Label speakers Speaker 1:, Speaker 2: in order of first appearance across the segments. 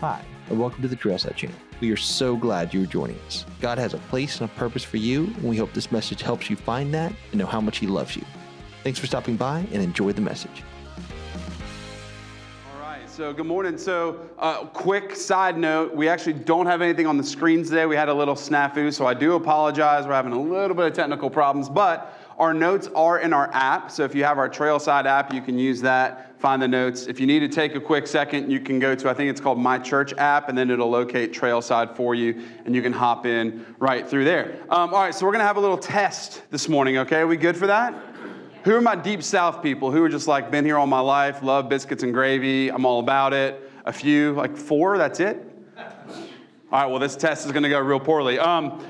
Speaker 1: Hi, and welcome to the Trailside channel. We are so glad you are joining us. God has a place and a purpose for you, and we hope this message helps you find that and know how much He loves you. Thanks for stopping by and enjoy the message.
Speaker 2: All right, so good morning. So, uh, quick side note we actually don't have anything on the screens today. We had a little snafu, so I do apologize. We're having a little bit of technical problems, but our notes are in our app. So, if you have our Trailside app, you can use that, find the notes. If you need to take a quick second, you can go to, I think it's called My Church app, and then it'll locate Trailside for you, and you can hop in right through there. Um, all right, so we're going to have a little test this morning, okay? Are we good for that? Who are my deep south people who are just like, been here all my life, love biscuits and gravy, I'm all about it? A few, like four, that's it? All right, well, this test is gonna go real poorly. Um,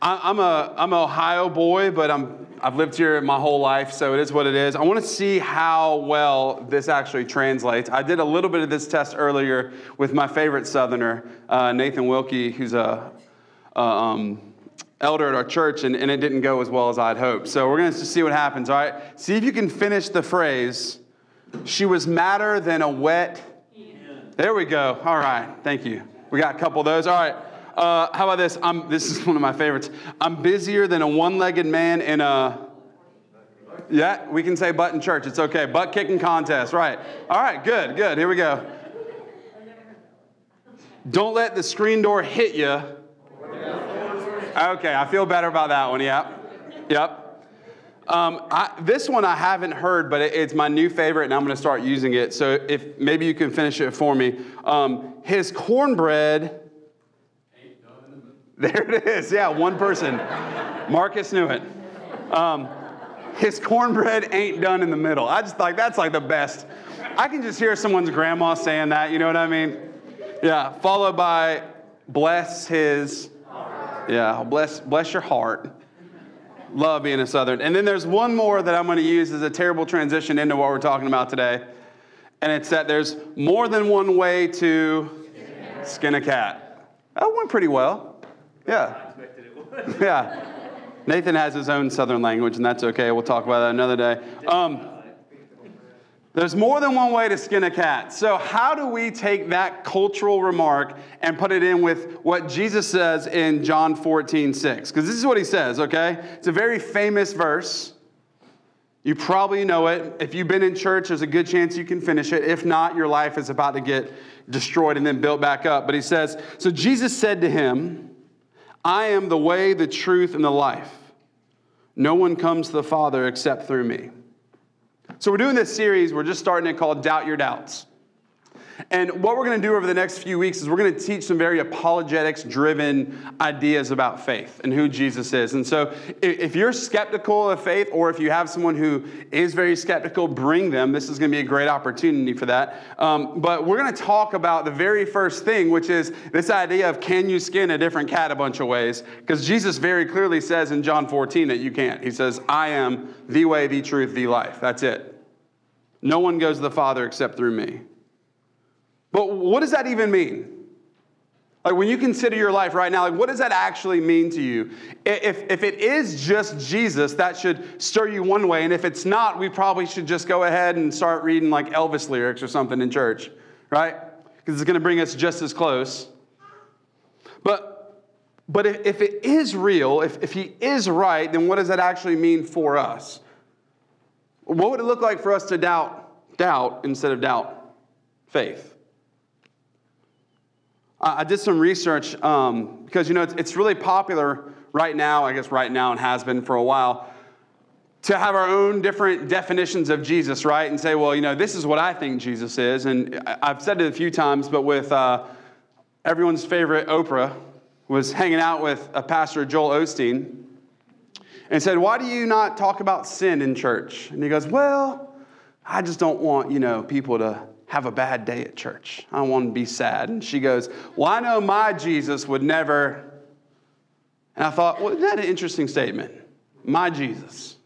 Speaker 2: I, am a, I'm an Ohio boy, but I'm, I've lived here my whole life, so it is what it is. I wanna see how well this actually translates. I did a little bit of this test earlier with my favorite Southerner, uh, Nathan Wilkie, who's a, a um, elder at our church, and, and it didn't go as well as I'd hoped. So we're going to see what happens, all right? See if you can finish the phrase, she was madder than a wet. There we go. All right. Thank you. We got a couple of those. All right. Uh, how about this? I'm, this is one of my favorites. I'm busier than a one legged man in a. Yeah, we can say butt in church. It's okay. Butt kicking contest. Right. All right. Good. Good. Here we go. Don't let the screen door hit you Okay, I feel better about that one. Yep. Yep. Um, I, this one I haven't heard, but it, it's my new favorite, and I'm going to start using it. So if maybe you can finish it for me. Um, his cornbread. There it is. Yeah, one person. Marcus knew it. Um, his cornbread ain't done in the middle. I just like that's like the best. I can just hear someone's grandma saying that. You know what I mean? Yeah. Followed by bless his yeah, bless, bless your heart. Love being a Southern. And then there's one more that I'm going to use as a terrible transition into what we're talking about today. And it's that there's more than one way to skin a cat. That went pretty well. Yeah. Yeah. Nathan has his own Southern language, and that's okay. We'll talk about that another day. Um, there's more than one way to skin a cat. So, how do we take that cultural remark and put it in with what Jesus says in John 14, 6? Because this is what he says, okay? It's a very famous verse. You probably know it. If you've been in church, there's a good chance you can finish it. If not, your life is about to get destroyed and then built back up. But he says, So Jesus said to him, I am the way, the truth, and the life. No one comes to the Father except through me. So, we're doing this series, we're just starting it called Doubt Your Doubts. And what we're going to do over the next few weeks is we're going to teach some very apologetics driven ideas about faith and who Jesus is. And so, if you're skeptical of faith, or if you have someone who is very skeptical, bring them. This is going to be a great opportunity for that. Um, but we're going to talk about the very first thing, which is this idea of can you skin a different cat a bunch of ways? Because Jesus very clearly says in John 14 that you can't. He says, I am the way, the truth, the life. That's it. No one goes to the Father except through me. But what does that even mean? Like when you consider your life right now, like what does that actually mean to you? If, if it is just Jesus, that should stir you one way. And if it's not, we probably should just go ahead and start reading like Elvis lyrics or something in church, right? Because it's going to bring us just as close. But, but if, if it is real, if, if he is right, then what does that actually mean for us? What would it look like for us to doubt doubt instead of doubt faith? I did some research um, because, you know, it's, it's really popular right now, I guess right now and has been for a while, to have our own different definitions of Jesus, right? And say, well, you know, this is what I think Jesus is. And I've said it a few times, but with uh, everyone's favorite Oprah, was hanging out with a pastor, Joel Osteen, and said, Why do you not talk about sin in church? And he goes, Well, I just don't want, you know, people to have a bad day at church. I want to be sad. And she goes, Well, I know my Jesus would never. And I thought, Well, isn't that an interesting statement? My Jesus.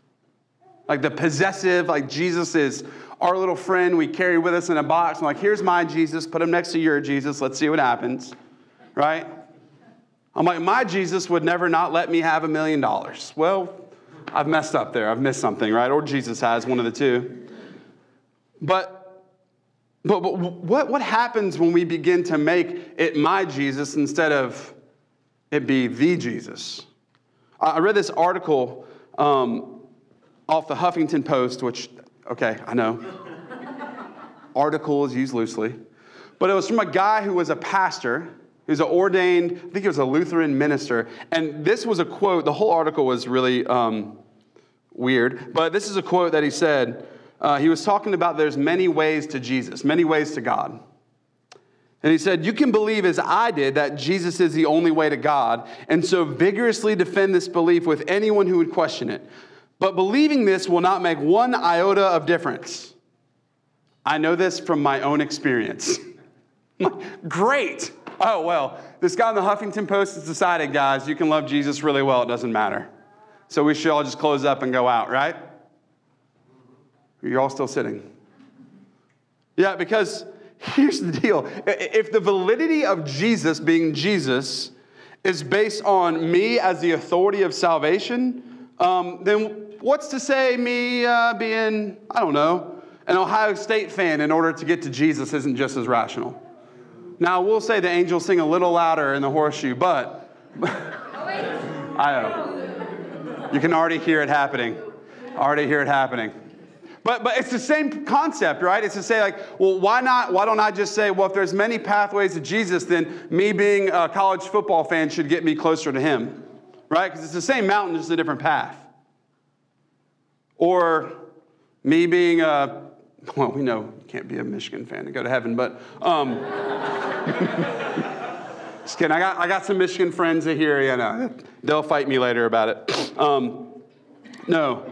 Speaker 2: Like the possessive, like Jesus is our little friend we carry with us in a box. I'm like, Here's my Jesus. Put him next to your Jesus. Let's see what happens. Right? I'm like, My Jesus would never not let me have a million dollars. Well, I've messed up there. I've missed something, right? Or Jesus has, one of the two. But But, but what, what happens when we begin to make it my Jesus instead of it be the Jesus? I read this article um, off the Huffington Post, which, okay, I know. article is used loosely. But it was from a guy who was a pastor. He was an ordained, I think he was a Lutheran minister. And this was a quote. The whole article was really um, weird. But this is a quote that he said. Uh, he was talking about there's many ways to Jesus, many ways to God. And he said, You can believe as I did that Jesus is the only way to God, and so vigorously defend this belief with anyone who would question it. But believing this will not make one iota of difference. I know this from my own experience. Great. Oh, well, this guy in the Huffington Post has decided, guys, you can love Jesus really well, it doesn't matter. So we should all just close up and go out, right? You're all still sitting. Yeah, because here's the deal if the validity of Jesus being Jesus is based on me as the authority of salvation, um, then what's to say me uh, being, I don't know, an Ohio State fan in order to get to Jesus isn't just as rational? Now, we'll say the angels sing a little louder in the horseshoe, but I know. You can already hear it happening. Already hear it happening. But, but it's the same concept, right? It's to say, like, well, why not? Why don't I just say, well, if there's many pathways to Jesus, then me being a college football fan should get me closer to him, right? Because it's the same mountain, just a different path. Or me being a, well, we know you can't be a Michigan fan to go to heaven, but, um, just kidding. I got, I got some Michigan friends here, you know, they'll fight me later about it. Um, no.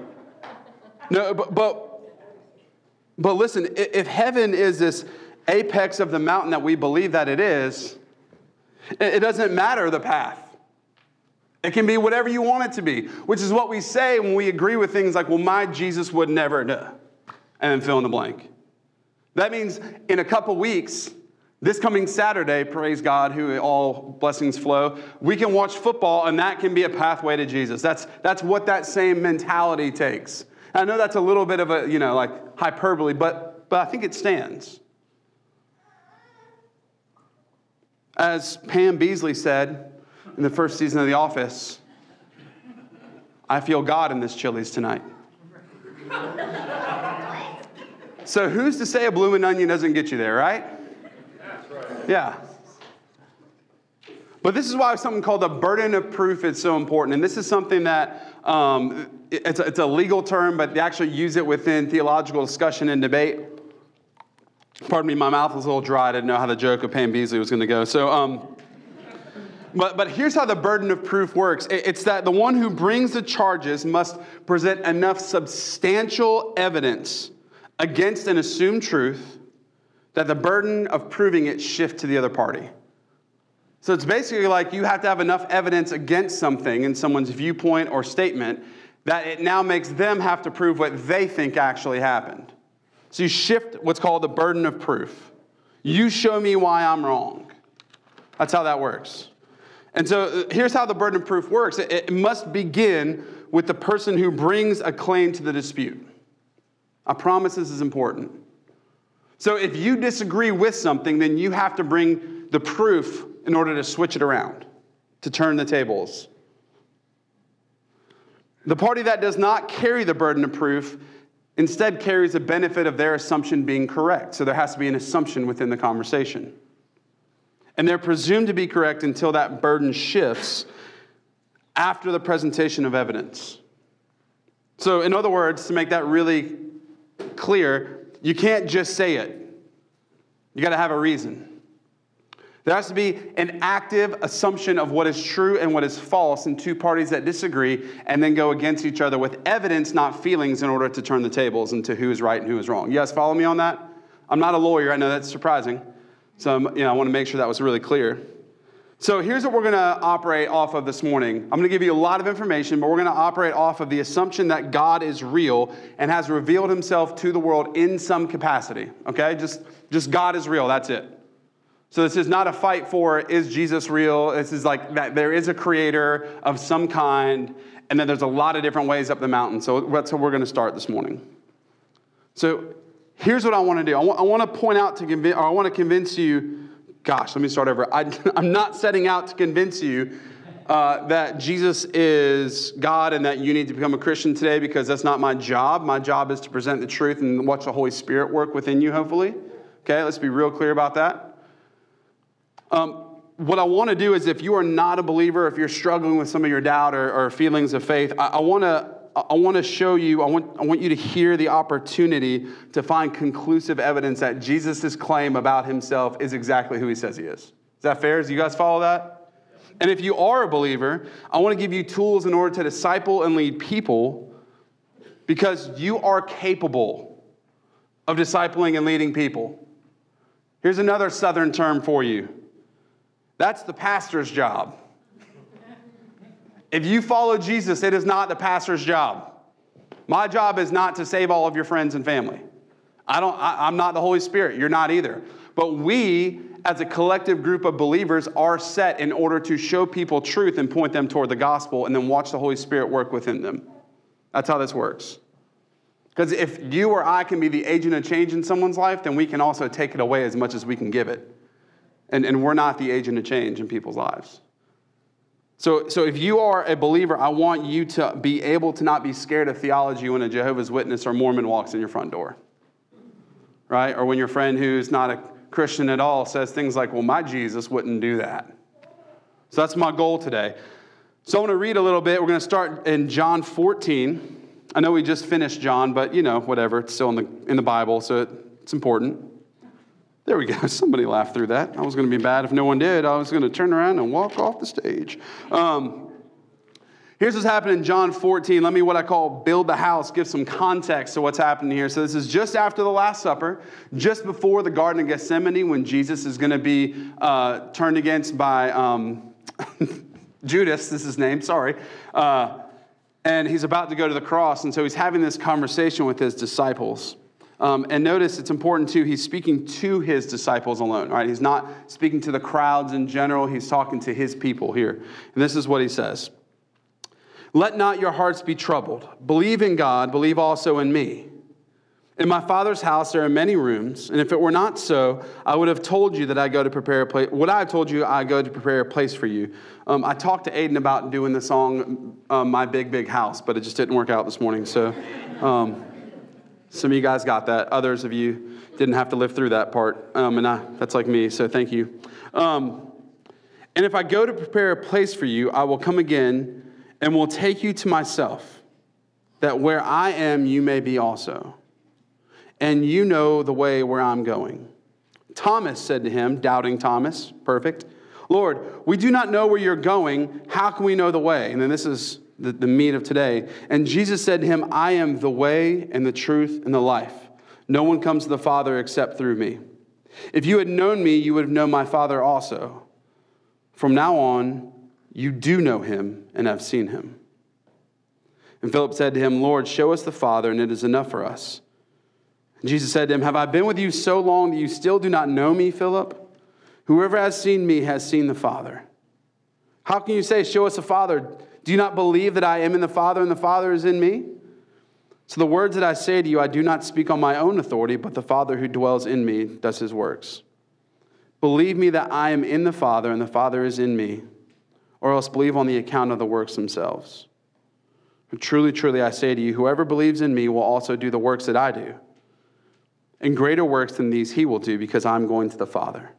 Speaker 2: No, but, but but listen, if heaven is this apex of the mountain that we believe that it is, it doesn't matter the path. It can be whatever you want it to be, which is what we say when we agree with things like, well, my Jesus would never, and then fill in the blank. That means in a couple weeks, this coming Saturday, praise God, who all blessings flow, we can watch football and that can be a pathway to Jesus. That's, that's what that same mentality takes. I know that's a little bit of a, you know, like hyperbole, but, but I think it stands. As Pam Beesly said in the first season of The Office, I feel God in this Chili's tonight. so who's to say a blooming onion doesn't get you there, right? Yeah. But this is why something called the burden of proof is so important. And this is something that um, it's, a, it's a legal term, but they actually use it within theological discussion and debate. Pardon me, my mouth was a little dry. I didn't know how the joke of Pam Beesly was going to go. So, um, but, but here's how the burden of proof works it's that the one who brings the charges must present enough substantial evidence against an assumed truth that the burden of proving it shift to the other party. So it's basically like you have to have enough evidence against something in someone's viewpoint or statement that it now makes them have to prove what they think actually happened. So you shift what's called the burden of proof. You show me why I'm wrong. That's how that works. And so uh, here's how the burden of proof works it must begin with the person who brings a claim to the dispute. I promise this is important. So if you disagree with something, then you have to bring the proof in order to switch it around, to turn the tables. The party that does not carry the burden of proof instead carries the benefit of their assumption being correct. So there has to be an assumption within the conversation. And they're presumed to be correct until that burden shifts after the presentation of evidence. So, in other words, to make that really clear, you can't just say it, you got to have a reason. There has to be an active assumption of what is true and what is false in two parties that disagree and then go against each other with evidence, not feelings, in order to turn the tables into who is right and who is wrong. You guys follow me on that? I'm not a lawyer. I know that's surprising. So you know, I want to make sure that was really clear. So here's what we're going to operate off of this morning. I'm going to give you a lot of information, but we're going to operate off of the assumption that God is real and has revealed himself to the world in some capacity. Okay? Just, just God is real. That's it. So this is not a fight for is Jesus real? This is like that there is a creator of some kind, and then there's a lot of different ways up the mountain. So that's how we're going to start this morning. So Here's what I want to do. I want, I want to point out to convince, I want to convince you. Gosh, let me start over. I, am not setting out to convince you uh, that Jesus is God and that you need to become a Christian today because that's not my job. My job is to present the truth and watch the Holy Spirit work within you, hopefully. Okay, let's be real clear about that. Um, what I want to do is if you are not a believer, if you're struggling with some of your doubt or, or feelings of faith, I, I want to I want to show you, I want, I want you to hear the opportunity to find conclusive evidence that Jesus' claim about himself is exactly who he says he is. Is that fair? Do you guys follow that? And if you are a believer, I want to give you tools in order to disciple and lead people because you are capable of discipling and leading people. Here's another southern term for you that's the pastor's job. If you follow Jesus, it is not the pastor's job. My job is not to save all of your friends and family. I don't, I, I'm not the Holy Spirit. You're not either. But we, as a collective group of believers, are set in order to show people truth and point them toward the gospel and then watch the Holy Spirit work within them. That's how this works. Because if you or I can be the agent of change in someone's life, then we can also take it away as much as we can give it. And, and we're not the agent of change in people's lives. So, so if you are a believer, I want you to be able to not be scared of theology when a Jehovah's Witness or Mormon walks in your front door. Right? Or when your friend who's not a Christian at all says things like, well, my Jesus wouldn't do that. So that's my goal today. So I want to read a little bit. We're going to start in John 14. I know we just finished John, but you know, whatever. It's still in the, in the Bible, so it, it's important. There we go. Somebody laughed through that. I was going to be bad if no one did. I was going to turn around and walk off the stage. Um, here's what's happening in John 14. Let me, what I call, build the house, give some context to what's happening here. So, this is just after the Last Supper, just before the Garden of Gethsemane, when Jesus is going to be uh, turned against by um, Judas, this is his name, sorry. Uh, and he's about to go to the cross. And so, he's having this conversation with his disciples. Um, and notice it's important too, he's speaking to his disciples alone, right? He's not speaking to the crowds in general, he's talking to his people here. And this is what he says Let not your hearts be troubled. Believe in God, believe also in me. In my Father's house there are many rooms, and if it were not so, I would have told you that I go to prepare a place. Would I have told you I go to prepare a place for you? Um, I talked to Aiden about doing the song um, "My Big Big House," but it just didn't work out this morning. So, um, some of you guys got that. Others of you didn't have to live through that part. Um, and I, that's like me, so thank you. Um, and if I go to prepare a place for you, I will come again and will take you to myself, that where I am, you may be also. And you know the way where I'm going. Thomas said to him, doubting Thomas, perfect, Lord, we do not know where you're going. How can we know the way? And then this is the, the meat of today. And Jesus said to him, I am the way and the truth and the life. No one comes to the Father except through me. If you had known me, you would have known my Father also. From now on, you do know him and have seen him. And Philip said to him, Lord, show us the Father, and it is enough for us. And Jesus said to him, Have I been with you so long that you still do not know me, Philip? Whoever has seen me has seen the Father. How can you say, Show us the Father? Do you not believe that I am in the Father and the Father is in me? So the words that I say to you, I do not speak on my own authority, but the Father who dwells in me does his works. Believe me that I am in the Father and the Father is in me, or else believe on the account of the works themselves. Truly, truly, I say to you, whoever believes in me will also do the works that I do. And greater works than these he will do, because I'm going to the Father.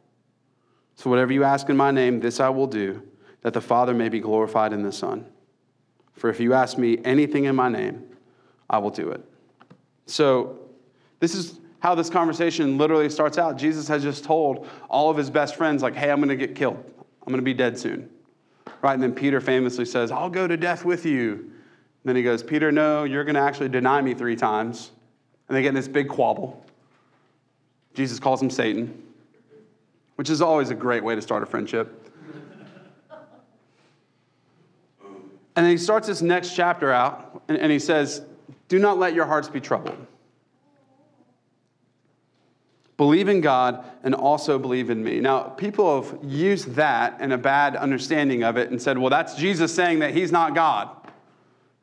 Speaker 2: So whatever you ask in my name, this I will do, that the Father may be glorified in the Son. For if you ask me anything in my name, I will do it. So, this is how this conversation literally starts out. Jesus has just told all of his best friends, like, hey, I'm going to get killed. I'm going to be dead soon. Right? And then Peter famously says, I'll go to death with you. And then he goes, Peter, no, you're going to actually deny me three times. And they get in this big quabble. Jesus calls him Satan, which is always a great way to start a friendship. And then he starts this next chapter out, and, and he says, Do not let your hearts be troubled. Believe in God and also believe in me. Now, people have used that and a bad understanding of it and said, well, that's Jesus saying that he's not God.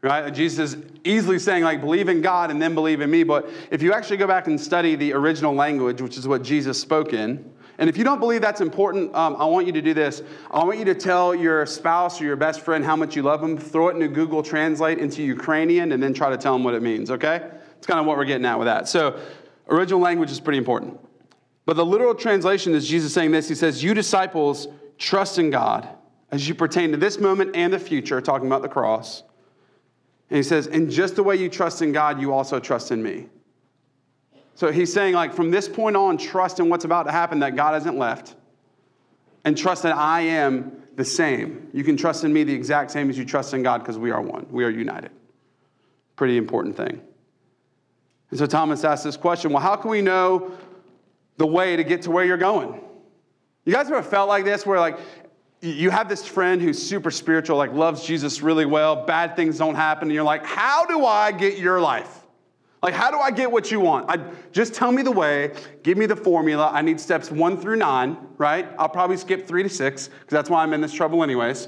Speaker 2: right? Jesus is easily saying, like, believe in God and then believe in me. But if you actually go back and study the original language, which is what Jesus spoke in, and if you don't believe that's important, um, I want you to do this. I want you to tell your spouse or your best friend how much you love them, throw it into Google Translate into Ukrainian, and then try to tell them what it means, okay? It's kind of what we're getting at with that. So, original language is pretty important. But the literal translation is Jesus saying this He says, You disciples, trust in God as you pertain to this moment and the future, talking about the cross. And he says, And just the way you trust in God, you also trust in me. So he's saying, like, from this point on, trust in what's about to happen that God hasn't left, and trust that I am the same. You can trust in me the exact same as you trust in God because we are one. We are united. Pretty important thing. And so Thomas asked this question well, how can we know the way to get to where you're going? You guys ever felt like this where, like, you have this friend who's super spiritual, like loves Jesus really well, bad things don't happen, and you're like, how do I get your life? Like, how do I get what you want? I, just tell me the way, give me the formula. I need steps one through nine, right? I'll probably skip three to six, because that's why I'm in this trouble, anyways.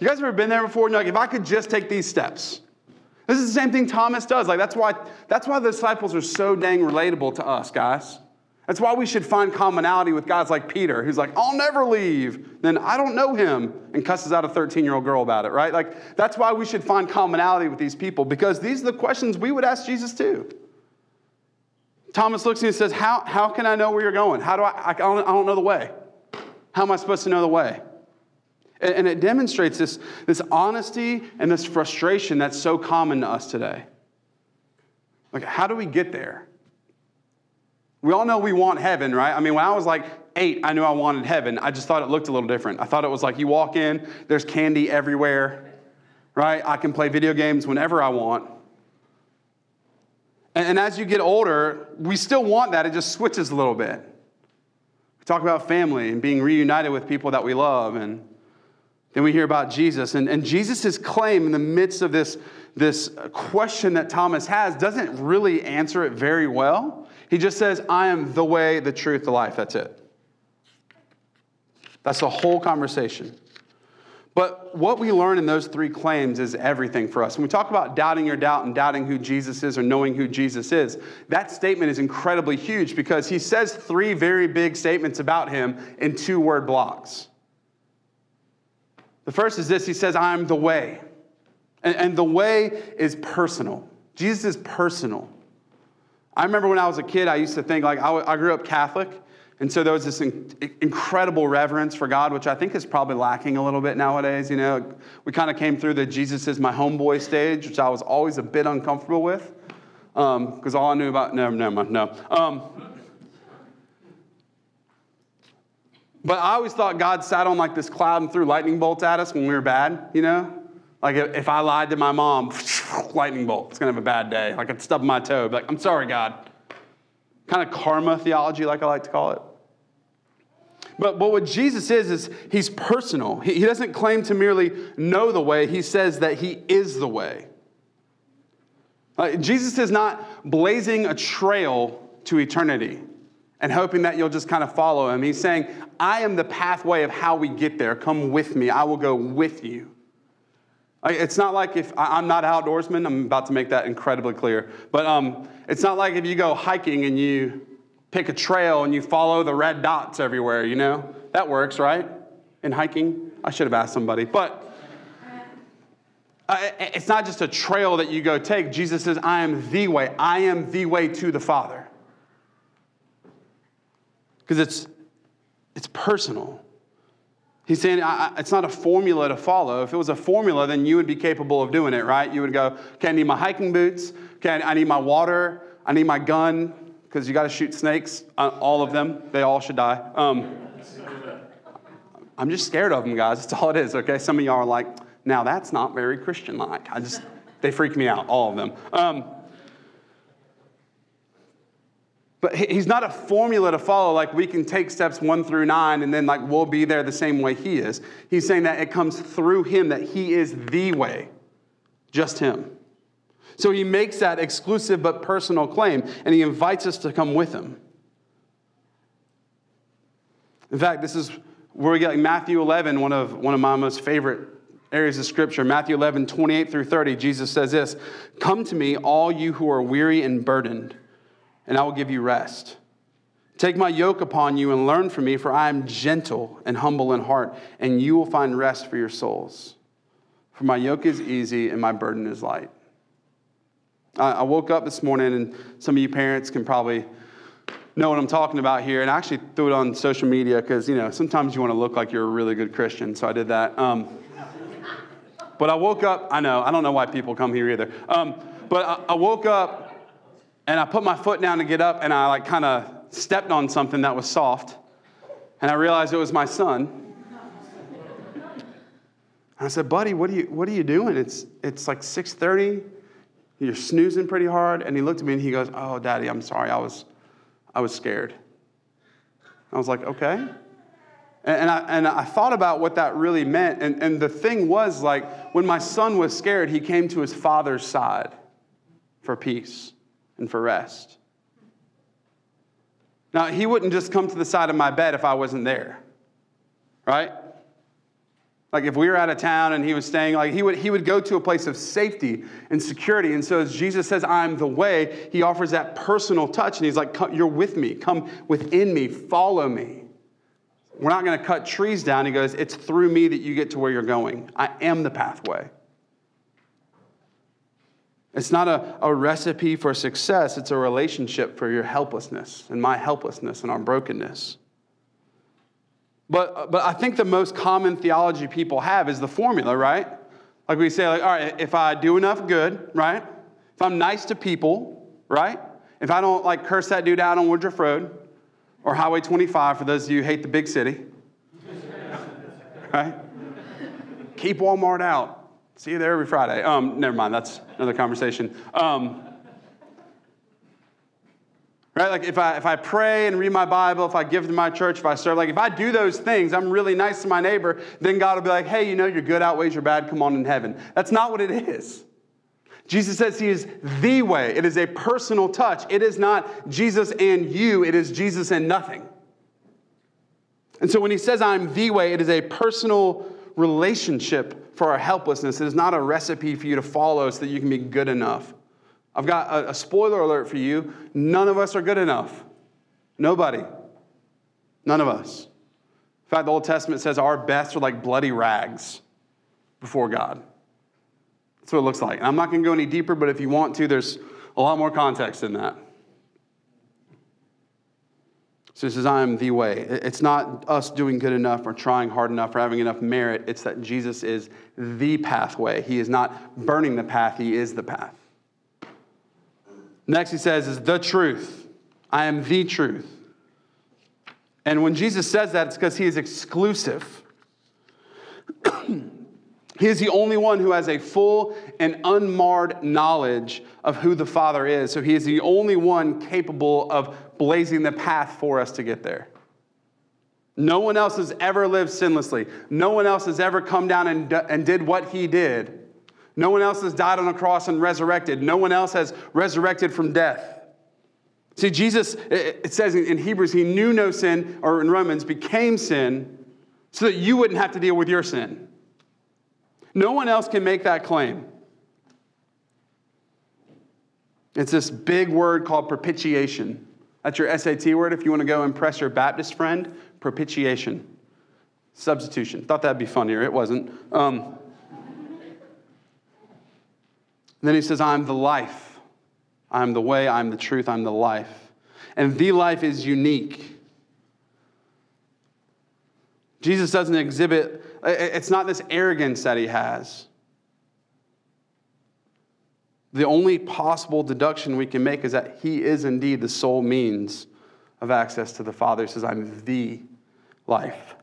Speaker 2: you guys ever been there before? And you're like, if I could just take these steps. This is the same thing Thomas does. Like, that's why, that's why the disciples are so dang relatable to us, guys. That's why we should find commonality with guys like Peter, who's like, I'll never leave. Then I don't know him, and cusses out a 13 year old girl about it, right? Like, that's why we should find commonality with these people, because these are the questions we would ask Jesus too. Thomas looks at me and says, How, how can I know where you're going? How do I, I don't, I don't know the way. How am I supposed to know the way? And, and it demonstrates this, this honesty and this frustration that's so common to us today. Like, how do we get there? We all know we want heaven, right? I mean, when I was like eight, I knew I wanted heaven. I just thought it looked a little different. I thought it was like you walk in, there's candy everywhere, right? I can play video games whenever I want. And, and as you get older, we still want that. It just switches a little bit. We talk about family and being reunited with people that we love. And then we hear about Jesus. And, and Jesus' claim in the midst of this, this question that Thomas has doesn't really answer it very well. He just says, I am the way, the truth, the life. That's it. That's the whole conversation. But what we learn in those three claims is everything for us. When we talk about doubting your doubt and doubting who Jesus is or knowing who Jesus is, that statement is incredibly huge because he says three very big statements about him in two word blocks. The first is this He says, I am the way. And, and the way is personal. Jesus is personal. I remember when I was a kid, I used to think, like, I, grew up Catholic, and so there was this in, incredible reverence for God, which I think is probably lacking a little bit nowadays. You know, we kind of came through the Jesus is my homeboy stage, which I was always a bit uncomfortable with, because um, all I knew about, no, mind, no. Um, but I always thought God sat on like this cloud and threw lightning bolts at us when we were bad, you know? Like if I lied to my mom, lightning bolt, it's gonna have a bad day. Like I'd stub my toe, like, I'm sorry, God. Kind of karma theology, like I like to call it. But, but what Jesus is, is he's personal. He, he doesn't claim to merely know the way, he says that he is the way. Jesus is not blazing a trail to eternity and hoping that you'll just kind of follow him. He's saying, I am the pathway of how we get there. Come with me, I will go with you. It's not like if I'm not outdoorsman, I'm about to make that incredibly clear. But um, it's not like if you go hiking and you pick a trail and you follow the red dots everywhere, you know? That works, right? In hiking? I should have asked somebody. But it's not just a trail that you go take. Jesus says, I am the way. I am the way to the Father. Because it's, it's personal. He's saying it's not a formula to follow. If it was a formula, then you would be capable of doing it, right? You would go, okay, I need my hiking boots. Okay, I need my water. I need my gun because you got to shoot snakes. Uh, all of them. They all should die. Um, I'm just scared of them, guys. That's all it is, okay? Some of y'all are like, now that's not very Christian like. I just, they freak me out, all of them. Um, but he's not a formula to follow, like we can take steps one through nine and then like we'll be there the same way he is. He's saying that it comes through him, that he is the way, just him. So he makes that exclusive but personal claim, and he invites us to come with him. In fact, this is where we get like Matthew 11, one of, one of my most favorite areas of scripture. Matthew 11, 28 through 30, Jesus says this Come to me, all you who are weary and burdened, and I will give you rest. Take my yoke upon you and learn from me, for I am gentle and humble in heart, and you will find rest for your souls. For my yoke is easy and my burden is light. I woke up this morning, and some of you parents can probably know what I'm talking about here. And I actually threw it on social media because, you know, sometimes you want to look like you're a really good Christian. So I did that. Um, but I woke up, I know, I don't know why people come here either. Um, but I, I woke up and I put my foot down to get up and I like kind of stepped on something that was soft. And I realized it was my son. And I said, buddy, what are you, what are you doing? It's, it's like 6.30. You're snoozing pretty hard. And he looked at me and he goes, oh, daddy, I'm sorry. I was, I was scared. I was like, okay. And I, and I thought about what that really meant. And, and the thing was, like, when my son was scared, he came to his father's side for peace and for rest. Now, he wouldn't just come to the side of my bed if I wasn't there, right? Like if we were out of town and he was staying, like he would, he would go to a place of safety and security. And so as Jesus says, I'm the way, he offers that personal touch. And he's like, You're with me. Come within me. Follow me. We're not going to cut trees down. He goes, It's through me that you get to where you're going. I am the pathway. It's not a, a recipe for success, it's a relationship for your helplessness and my helplessness and our brokenness. But, but I think the most common theology people have is the formula, right? Like we say, like, all right, if I do enough good, right? If I'm nice to people, right? If I don't like curse that dude out on Woodruff Road or Highway 25 for those of you who hate the big city, right? Keep Walmart out. See you there every Friday. Um, never mind, that's another conversation. Um, Right? Like if I, if I pray and read my Bible, if I give to my church, if I serve, like if I do those things, I'm really nice to my neighbor, then God will be like, hey, you know, your good outweighs your bad, come on in heaven. That's not what it is. Jesus says he is the way. It is a personal touch. It is not Jesus and you, it is Jesus and nothing. And so when he says I'm the way, it is a personal relationship for our helplessness. It is not a recipe for you to follow so that you can be good enough. I've got a, a spoiler alert for you. None of us are good enough. Nobody. None of us. In fact, the Old Testament says our best are like bloody rags before God. That's what it looks like. And I'm not going to go any deeper, but if you want to, there's a lot more context in that. So he says, I am the way. It's not us doing good enough or trying hard enough or having enough merit. It's that Jesus is the pathway. He is not burning the path, He is the path. Next, he says, is the truth. I am the truth. And when Jesus says that, it's because he is exclusive. he is the only one who has a full and unmarred knowledge of who the Father is. So he is the only one capable of blazing the path for us to get there. No one else has ever lived sinlessly. No one else has ever come down and, and did what he did. No one else has died on a cross and resurrected. No one else has resurrected from death. See, Jesus, it says in Hebrews, he knew no sin, or in Romans, became sin so that you wouldn't have to deal with your sin. No one else can make that claim. It's this big word called propitiation. That's your SAT word if you want to go impress your Baptist friend. Propitiation. Substitution. Thought that'd be funnier. It wasn't. Um, then he says, I'm the life. I'm the way, I'm the truth, I'm the life. And the life is unique. Jesus doesn't exhibit, it's not this arrogance that he has. The only possible deduction we can make is that he is indeed the sole means of access to the Father. He says, I'm the life.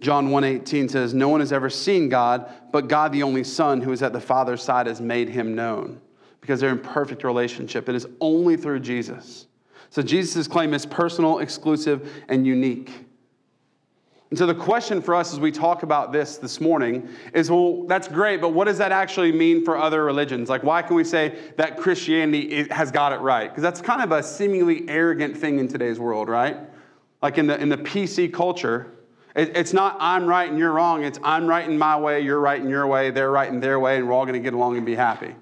Speaker 2: John 1:18 says, "No one has ever seen God, but God the only Son who is at the Father's side has made him known." Because they're in perfect relationship. It is only through Jesus. So Jesus' claim is personal, exclusive, and unique. And so the question for us as we talk about this this morning is well, that's great, but what does that actually mean for other religions? Like, why can we say that Christianity has got it right? Because that's kind of a seemingly arrogant thing in today's world, right? Like in the, in the PC culture, It, it's not I'm right and you're wrong. It's I'm right in my way, you're right in your way, they're right in their way, and we're all going to get along and be happy.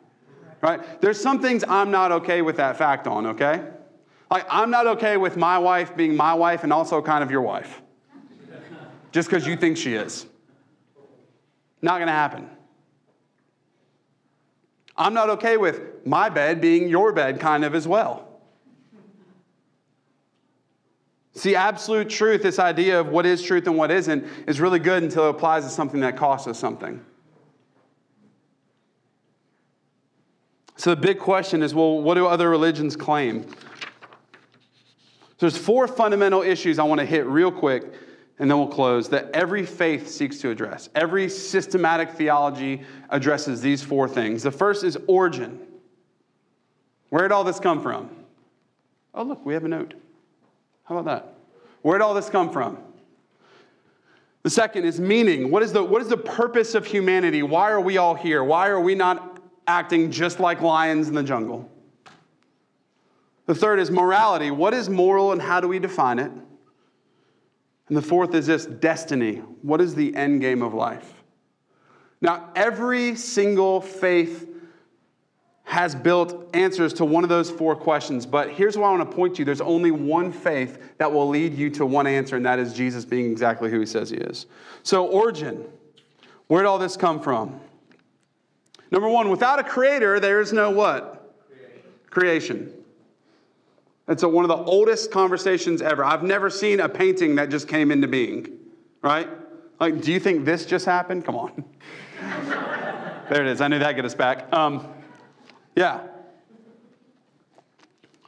Speaker 2: Right? There's some things I'm not okay with that fact on, okay? Like, I'm not okay with my wife being my wife and also kind of your wife. Just because you think she is. Not going to happen. I'm not okay with my bed being your bed, kind of as well. See, absolute truth, this idea of what is truth and what isn't, is really good until it applies to something that costs us something. So the big question is well, what do other religions claim? So There's four fundamental issues I want to hit real quick, and then we'll close, that every faith seeks to address. Every systematic theology addresses these four things. The first is origin. Where did all this come from? Oh, look, we have a note. How about that? Where did all this come from? The second is meaning. What is, the, what is the purpose of humanity? Why are we all here? Why are we not acting just like lions in the jungle? The third is morality. What is moral and how do we define it? And the fourth is this destiny. What is the end game of life? Now, every single faith has built answers to one of those four questions, but here's what I want to point to. There's only one faith that will lead you to one answer, and that is Jesus being exactly who he says he is. So, origin. Where did all this come from? Number one, without a creator, there is no what? Creation. Creation. It's a, one of the oldest conversations ever. I've never seen a painting that just came into being, right? Like, do you think this just happened? Come on. there it is. I knew that'd get us back. Um, yeah.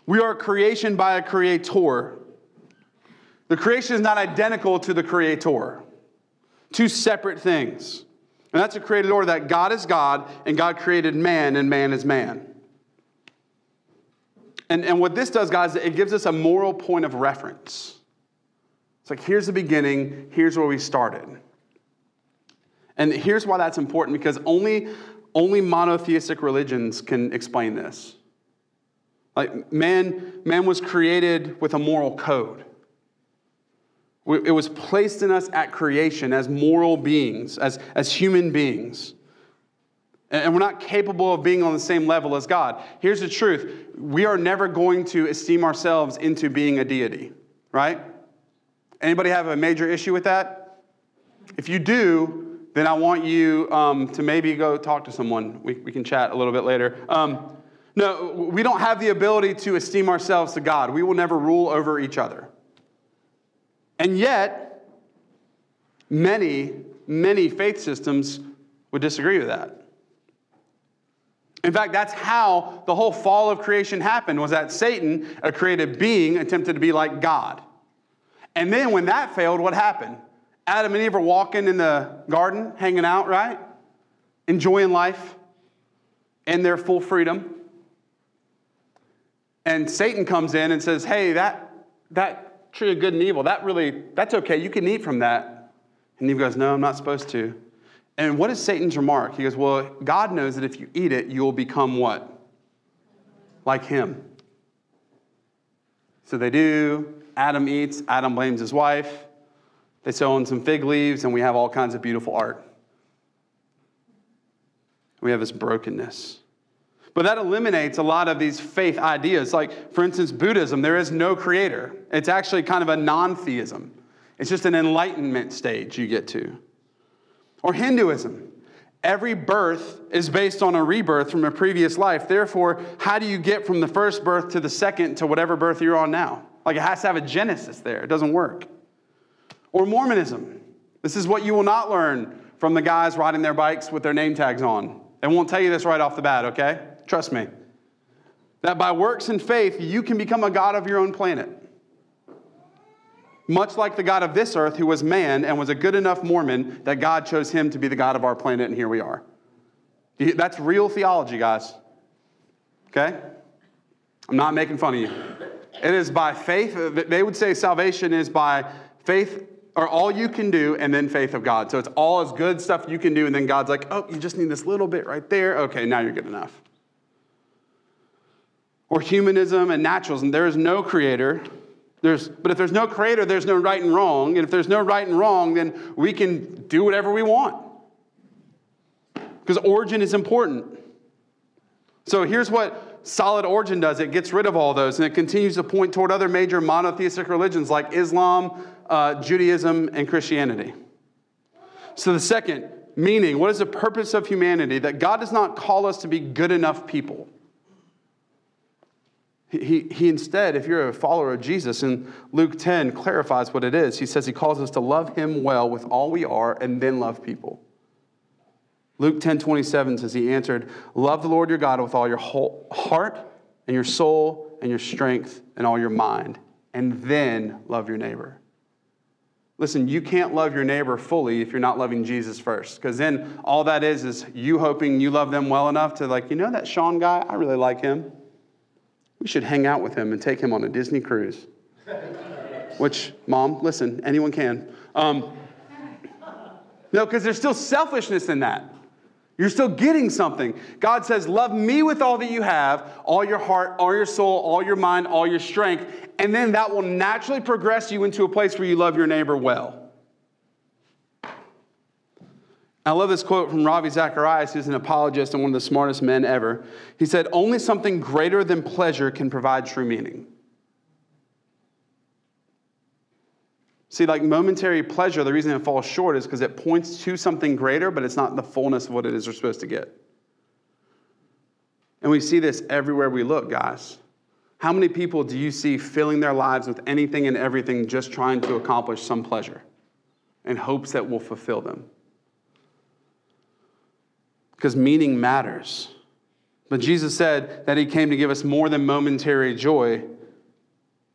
Speaker 2: We are creation by a creator. The creation is not identical to the creator, two separate things. And that's a created order that God is God and God created man and man is man. And, and what this does, guys, it gives us a moral point of reference. It's like, here's the beginning, here's where we started. And here's why that's important because only, only monotheistic religions can explain this. Like, man, man was created with a moral code. It was placed in us at creation as moral beings, as, as human beings and we're not capable of being on the same level as God. Here's the truth we are never going to esteem ourselves into being a deity, right? Anybody have a major issue with that? If you do, then I want you um, to maybe go talk to someone. We, we can chat a little bit later. Um, no, we don't have the ability to esteem ourselves to God. We will never rule over each other. And yet, many, many faith systems would disagree with that. In fact, that's how the whole fall of creation happened was that Satan, a created being, attempted to be like God. And then when that failed, what happened? Adam and Eve are walking in the garden, hanging out, right? Enjoying life in their full freedom. And Satan comes in and says, Hey, that, that tree of good and evil, that really, that's okay. You can eat from that. And Eve goes, No, I'm not supposed to. And what is Satan's remark? He goes, Well, God knows that if you eat it, you will become what? Like him. So they do. Adam eats. Adam blames his wife. They sew on some fig leaves, and we have all kinds of beautiful art. We have this brokenness. But that eliminates a lot of these faith ideas. Like, for instance, Buddhism, there is no creator. It's actually kind of a non theism, it's just an enlightenment stage you get to. Or Hinduism. Every birth is based on a rebirth from a previous life. Therefore, how do you get from the first birth to the second to whatever birth you're on now? Like it has to have a genesis there. It doesn't work. Or Mormonism. This is what you will not learn from the guys riding their bikes with their name tags on. They won't tell you this right off the bat, okay? Trust me. That by works and faith, you can become a God of your own planet much like the God of this earth, who was man and was a good enough Mormon that God chose him to be the God of our planet, and here we are. That's real theology, guys. Okay? I'm not making fun of you. It is by faith. They would say salvation is by faith or all you can do and then faith of God. So it's all as good stuff you can do, and then God's like, oh, you just need this little bit right there. Okay, now you're good enough. Or humanism and naturalism. There is no creator, There's, but if there's no creator, there's no right and wrong. And if there's no right and wrong, then we can do whatever we want. Because origin is important. So here's what solid origin does it gets rid of all those, and it continues to point toward other major monotheistic religions like Islam, uh, Judaism, and Christianity. So the second meaning, what is the purpose of humanity? That God does not call us to be good enough people. He, he instead, if you're a follower of Jesus, and Luke 10 clarifies what it is, he says he calls us to love him well with all we are and then love people. Luke 10 27 says, He answered, Love the Lord your God with all your whole heart and your soul and your strength and all your mind, and then love your neighbor. Listen, you can't love your neighbor fully if you're not loving Jesus first, because then all that is is you hoping you love them well enough to, like, you know, that Sean guy, I really like him. We should hang out with him and take him on a Disney cruise. Which, mom, listen, anyone can. Um, no, because there's still selfishness in that. You're still getting something. God says, Love me with all that you have, all your heart, all your soul, all your mind, all your strength. And then that will naturally progress you into a place where you love your neighbor well. I love this quote from Ravi Zacharias, who's an apologist and one of the smartest men ever. He said, Only something greater than pleasure can provide true meaning. See, like momentary pleasure, the reason it falls short is because it points to something greater, but it's not the fullness of what it is we're supposed to get. And we see this everywhere we look, guys. How many people do you see filling their lives with anything and everything just trying to accomplish some pleasure in hopes that will fulfill them? Because meaning matters. But Jesus said that he came to give us more than momentary joy.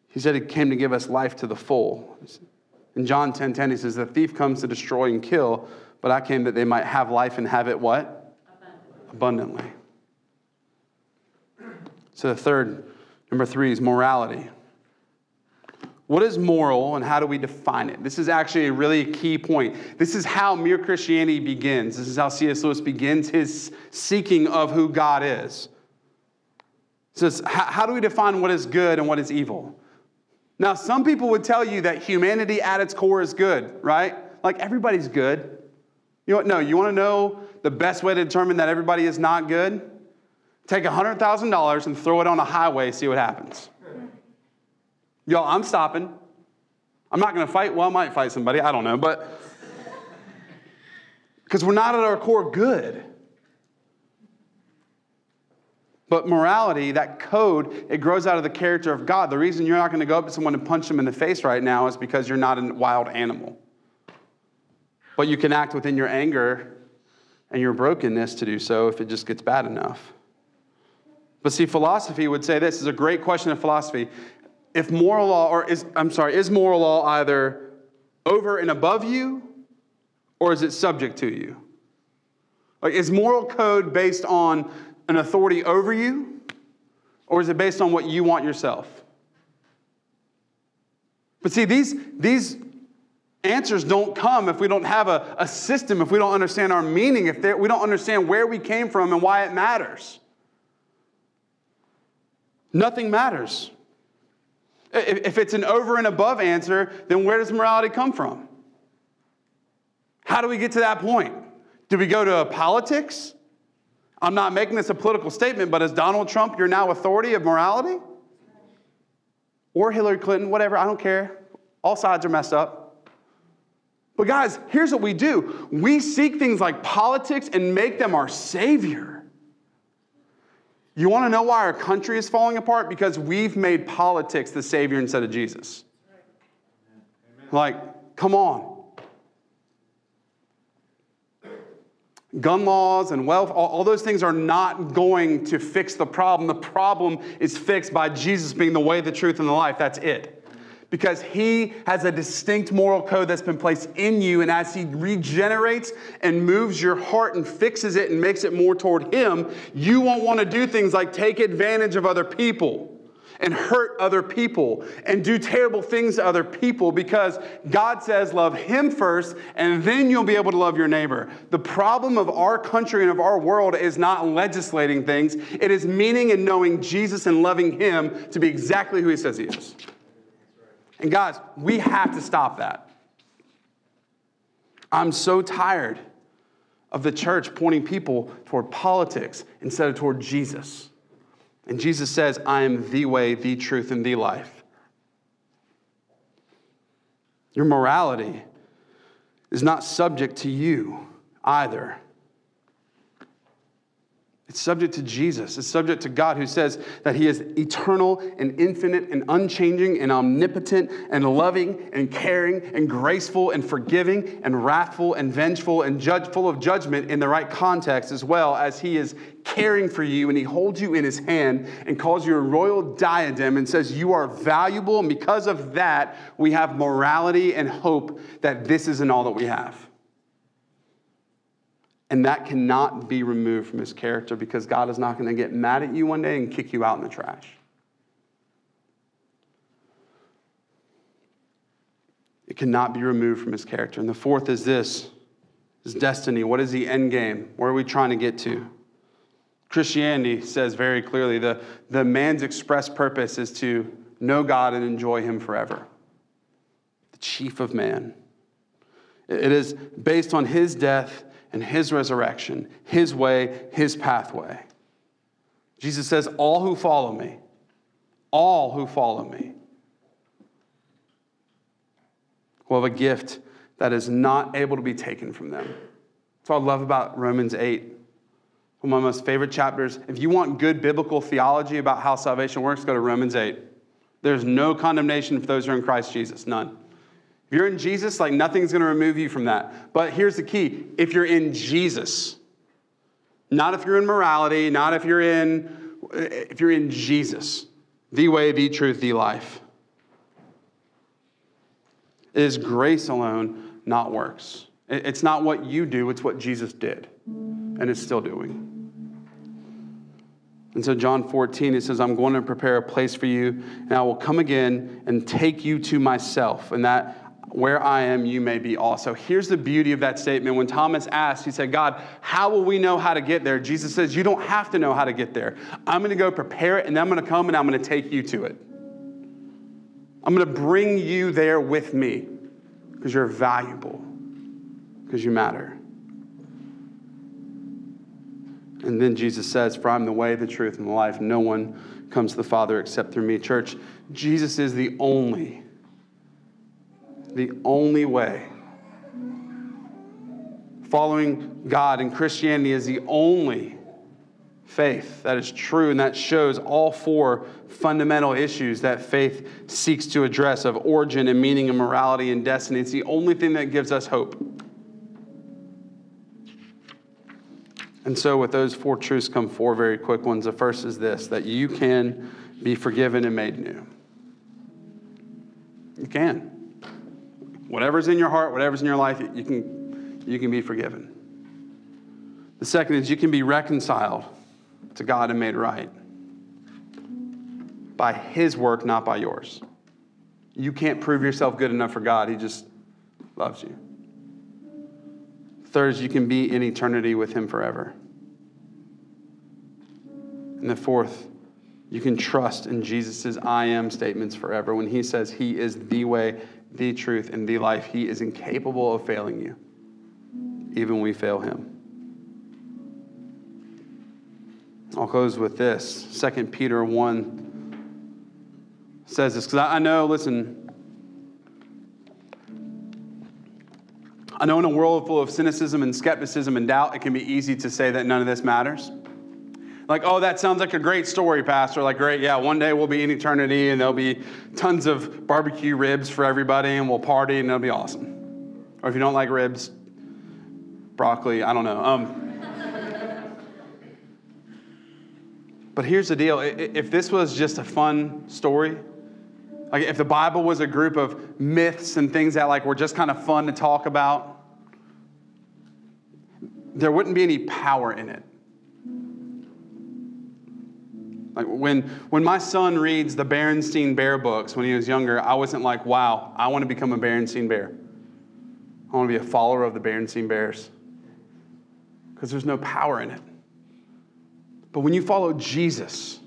Speaker 2: He said he came to give us life to the full. In John 10:10, 10, 10, he says, The thief comes to destroy and kill, but I came that they might have life and have it what? Abundantly. Abundantly. So the third, number three, is morality. What is moral and how do we define it? This is actually a really key point. This is how mere Christianity begins. This is how C.S. Lewis begins his seeking of who God is. It says, how do we define what is good and what is evil? Now, some people would tell you that humanity at its core is good, right? Like everybody's good. You know what? No, you want to know the best way to determine that everybody is not good? Take $100,000 and throw it on a highway, see what happens. Y'all, I'm stopping. I'm not going to fight. Well, I might fight somebody. I don't know. But because we're not at our core good. But morality, that code, it grows out of the character of God. The reason you're not going to go up to someone and punch them in the face right now is because you're not a wild animal. But you can act within your anger and your brokenness to do so if it just gets bad enough. But see, philosophy would say this is a great question of philosophy if moral law, or is, I'm sorry, is moral law either over and above you, or is it subject to you? Like, is moral code based on an authority over you, or is it based on what you want yourself? But see, these, these answers don't come if we don't have a, a system, if we don't understand our meaning, if we don't understand where we came from and why it matters. Nothing matters. If it's an over and above answer, then where does morality come from? How do we get to that point? Do we go to politics? I'm not making this a political statement, but as Donald Trump, you're now authority of morality? Or Hillary Clinton, whatever, I don't care. All sides are messed up. But guys, here's what we do we seek things like politics and make them our savior. You want to know why our country is falling apart? Because we've made politics the Savior instead of Jesus. Like, come on. Gun laws and wealth, all, all, those things are not going to fix the problem. The problem is fixed by Jesus being the way, the truth, and the life. That's it because he has a distinct moral code that's been placed in you. And as he regenerates and moves your heart and fixes it and makes it more toward him, you won't want to do things like take advantage of other people and hurt other people and do terrible things to other people because God says love him first and then you'll be able to love your neighbor. The problem of our country and of our world is not legislating things, it is meaning and knowing Jesus and loving him to be exactly who he says he is. And guys, we have to stop that. I'm so tired of the church pointing people toward politics instead of toward Jesus. And Jesus says, I am the way, the truth, and the life. Your morality is not subject to you either. It's subject to Jesus. It's subject to God who says that He is eternal and infinite and unchanging and omnipotent and loving and caring and graceful and forgiving and wrathful and vengeful and judge, full of judgment in the right context, as well as He is caring for you and He holds you in His hand and calls you a royal diadem and says you are valuable. And because of that, we have morality and hope that this isn't all that we have. And that cannot be removed from his character because God is not going to get mad at you one day and kick you out in the trash. It cannot be removed from his character. And the fourth is this is destiny. What is the end game? Where are we trying to get to? Christianity says very clearly the, the man's express purpose is to know God and enjoy him forever. The chief of man. It is based on his death and his resurrection, his way, his pathway. Jesus says, All who follow me, all who follow me, will have a gift that is not able to be taken from them. That's what I love about Romans 8. One of my most favorite chapters. If you want good biblical theology about how salvation works, go to Romans 8. There's no condemnation for those who are in Christ Jesus, none. If you're in Jesus, like nothing's going to remove you from that. But here's the key if you're in Jesus, not if you're in morality, not if you're in, if you're in Jesus, the way, the truth, the life. It is grace alone, not works. It's not what you do, it's what Jesus did and is still doing. And so, John 14, it says, I'm going to prepare a place for you, and I will come again and take you to myself. And that where I am, you may be also. Here's the beauty of that statement. When Thomas asked, he said, God, how will we know how to get there? Jesus says, You don't have to know how to get there. I'm going to go prepare it, and I'm going to come and I'm going to take you to it. I'm going to bring you there with me because you're valuable, because you matter. And then Jesus says, For I'm the way, the truth, and the life. No one comes to the Father except through me. Church, Jesus is the only the only way. Following God and Christianity is the only faith that is true, and that shows all four fundamental issues that faith seeks to address of origin and meaning and morality and destiny. It's the only thing that gives us hope. And so, with those four truths come four very quick ones. The first is this that you can be forgiven and made new. You can. Whatever's in your heart, whatever's in your life, you can, you can be forgiven. The second is you can be reconciled to God and made right by His work, not by yours. You can't prove yourself good enough for God, He just loves you. Third is you can be in eternity with Him forever. And the fourth, you can trust in Jesus' I am statements forever when He says He is the way, the truth, and the life. He is incapable of failing you, even when we fail him. I'll close with this. 2 Peter 1 says this, because I know, listen, I know in a world full of cynicism and skepticism and doubt, it can be easy to say that none of this matters. Like, oh, that sounds like a great story, Pastor. Like, great, yeah, one day we'll be in eternity and there'll be tons of barbecue ribs for everybody and we'll party and it'll be awesome. Or if you don't like ribs, broccoli, I don't know. Um, but here's the deal if this was just a fun story, like if the Bible was a group of myths and things that like were just kind of fun to talk about, there wouldn't be any power in it. Like when, when my son reads the Berenstain Bear books when he was younger, I wasn't like, wow, I want to become a Berenstain Bear. I want to be a follower of the Berenstain Bears. Because there's no power in it. But when you follow Jesus,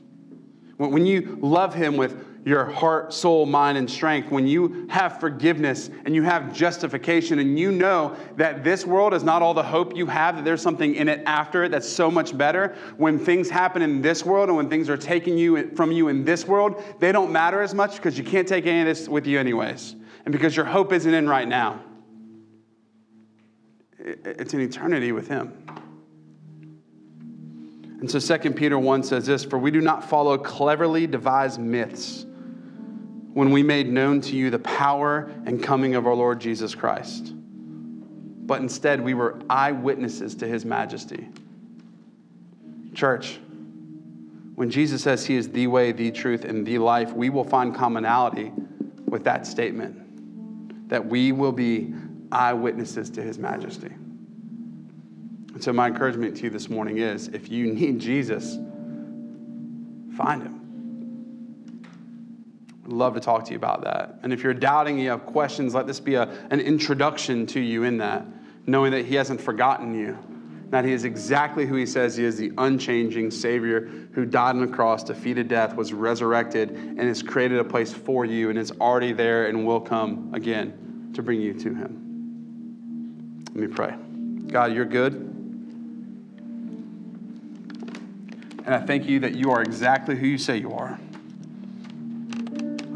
Speaker 2: when you love him with your heart, soul, mind, and strength, when you have forgiveness and you have justification and you know that this world is not all the hope you have, that there's something in it after it that's so much better, when things happen in this world and when things are taken you from you in this world, they don't matter as much because you can't take any of this with you anyways. And because your hope isn't in right now. It's an eternity with him. And so 2 Peter 1 says this For we do not follow cleverly devised myths when we made known to you the power and coming of our Lord Jesus Christ. But instead, we were eyewitnesses to his majesty. Church, when Jesus says he is the way, the truth, and the life, we will find commonality with that statement that we will be eyewitnesses to his majesty. And so, my encouragement to you this morning is if you need Jesus, find him. Love to talk to you about that. And if you're doubting, you have questions, let this be a, an introduction to you in that, knowing that He hasn't forgotten you, that He is exactly who He says He is the unchanging Savior who died on the cross, defeated death, was resurrected, and has created a place for you and is already there and will come again to bring you to Him. Let me pray. God, you're good. And I thank you that you are exactly who you say you are.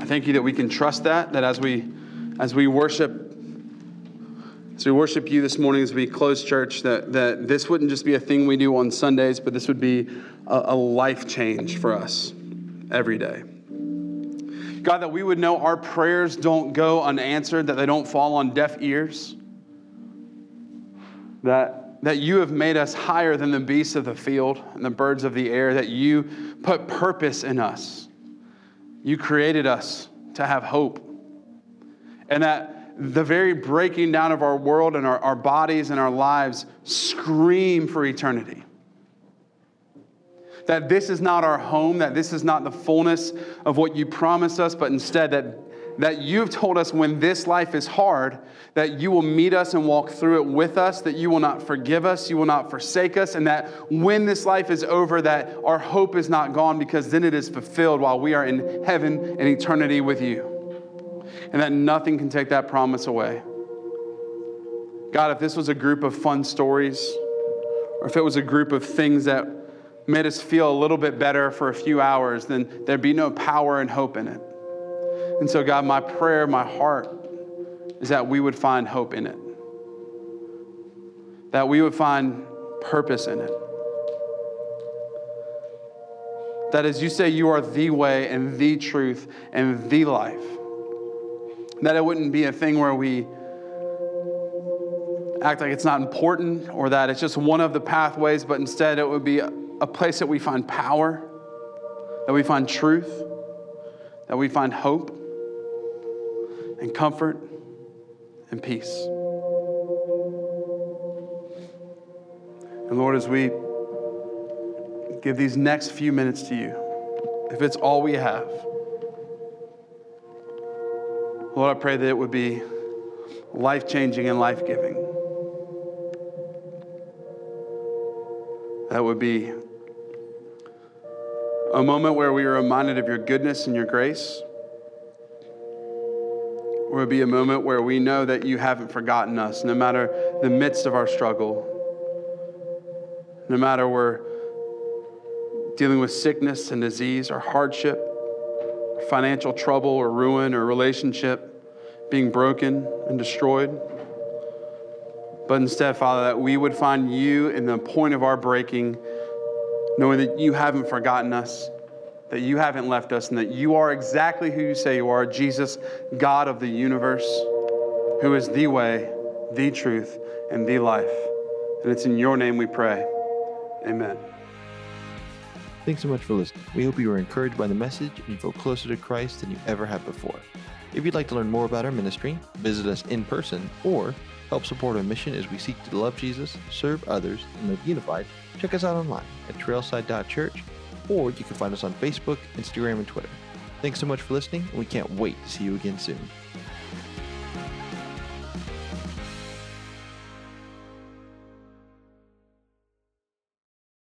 Speaker 2: I thank you that we can trust that, that as we as we worship, as we worship you this morning, as we close church, that, that this wouldn't just be a thing we do on Sundays, but this would be a, a life change for us every day. God, that we would know our prayers don't go unanswered, that they don't fall on deaf ears, that, that you have made us higher than the beasts of the field and the birds of the air, that you put purpose in us you created us to have hope. And that the very breaking down of our world and our, our bodies and our lives scream for eternity. That this is not our home, that this is not the fullness of what you promised us, but instead that that you've told us when this life is hard, that you will meet us and walk through it with us, that you will not forgive us, you will not forsake us, and that when this life is over, that our hope is not gone because then it is fulfilled while we are in heaven and eternity with you. And that nothing can take that promise away. God, if this was a group of fun stories, or if it was a group of things that made us feel a little bit better for a few hours, then there'd be no power and hope in it. And so, God, my prayer, my heart is that we would find hope in it, that we would find purpose in it. That as you say, you are the way and the truth and the life. That it wouldn't be a thing where we act like it's not important or that it's just one of the pathways, but instead it would be a place that we find power, that we find truth, that we find hope and comfort and peace. And Lord, as we give these next few minutes to you, if it's all we have, Lord, I pray that it would be life changing and life giving. That would be a moment where we are reminded of your goodness and your grace would be a moment where we know that you haven't forgotten us, no matter the midst of our struggle, no matter we're dealing with sickness and disease or hardship, financial trouble or ruin or relationship being broken and destroyed. But instead, Father, that we would find you in the point of our breaking, knowing that you haven't forgotten us that you haven't left us and that you are exactly who you say you are Jesus, God of the universe, who is the way, the truth, and the life. And it's in your name we pray. Amen.
Speaker 1: Thanks so much for listening. We hope you were encouraged by the message and you feel closer to Christ than you ever have before. If you'd like to learn more about our ministry, visit us in person, or help support our mission as we seek to love Jesus, serve others, and live unified, check us out online at trailside.church or you can find us on Facebook, Instagram, and Twitter. Thanks so much for listening, and we can't wait to see you again soon.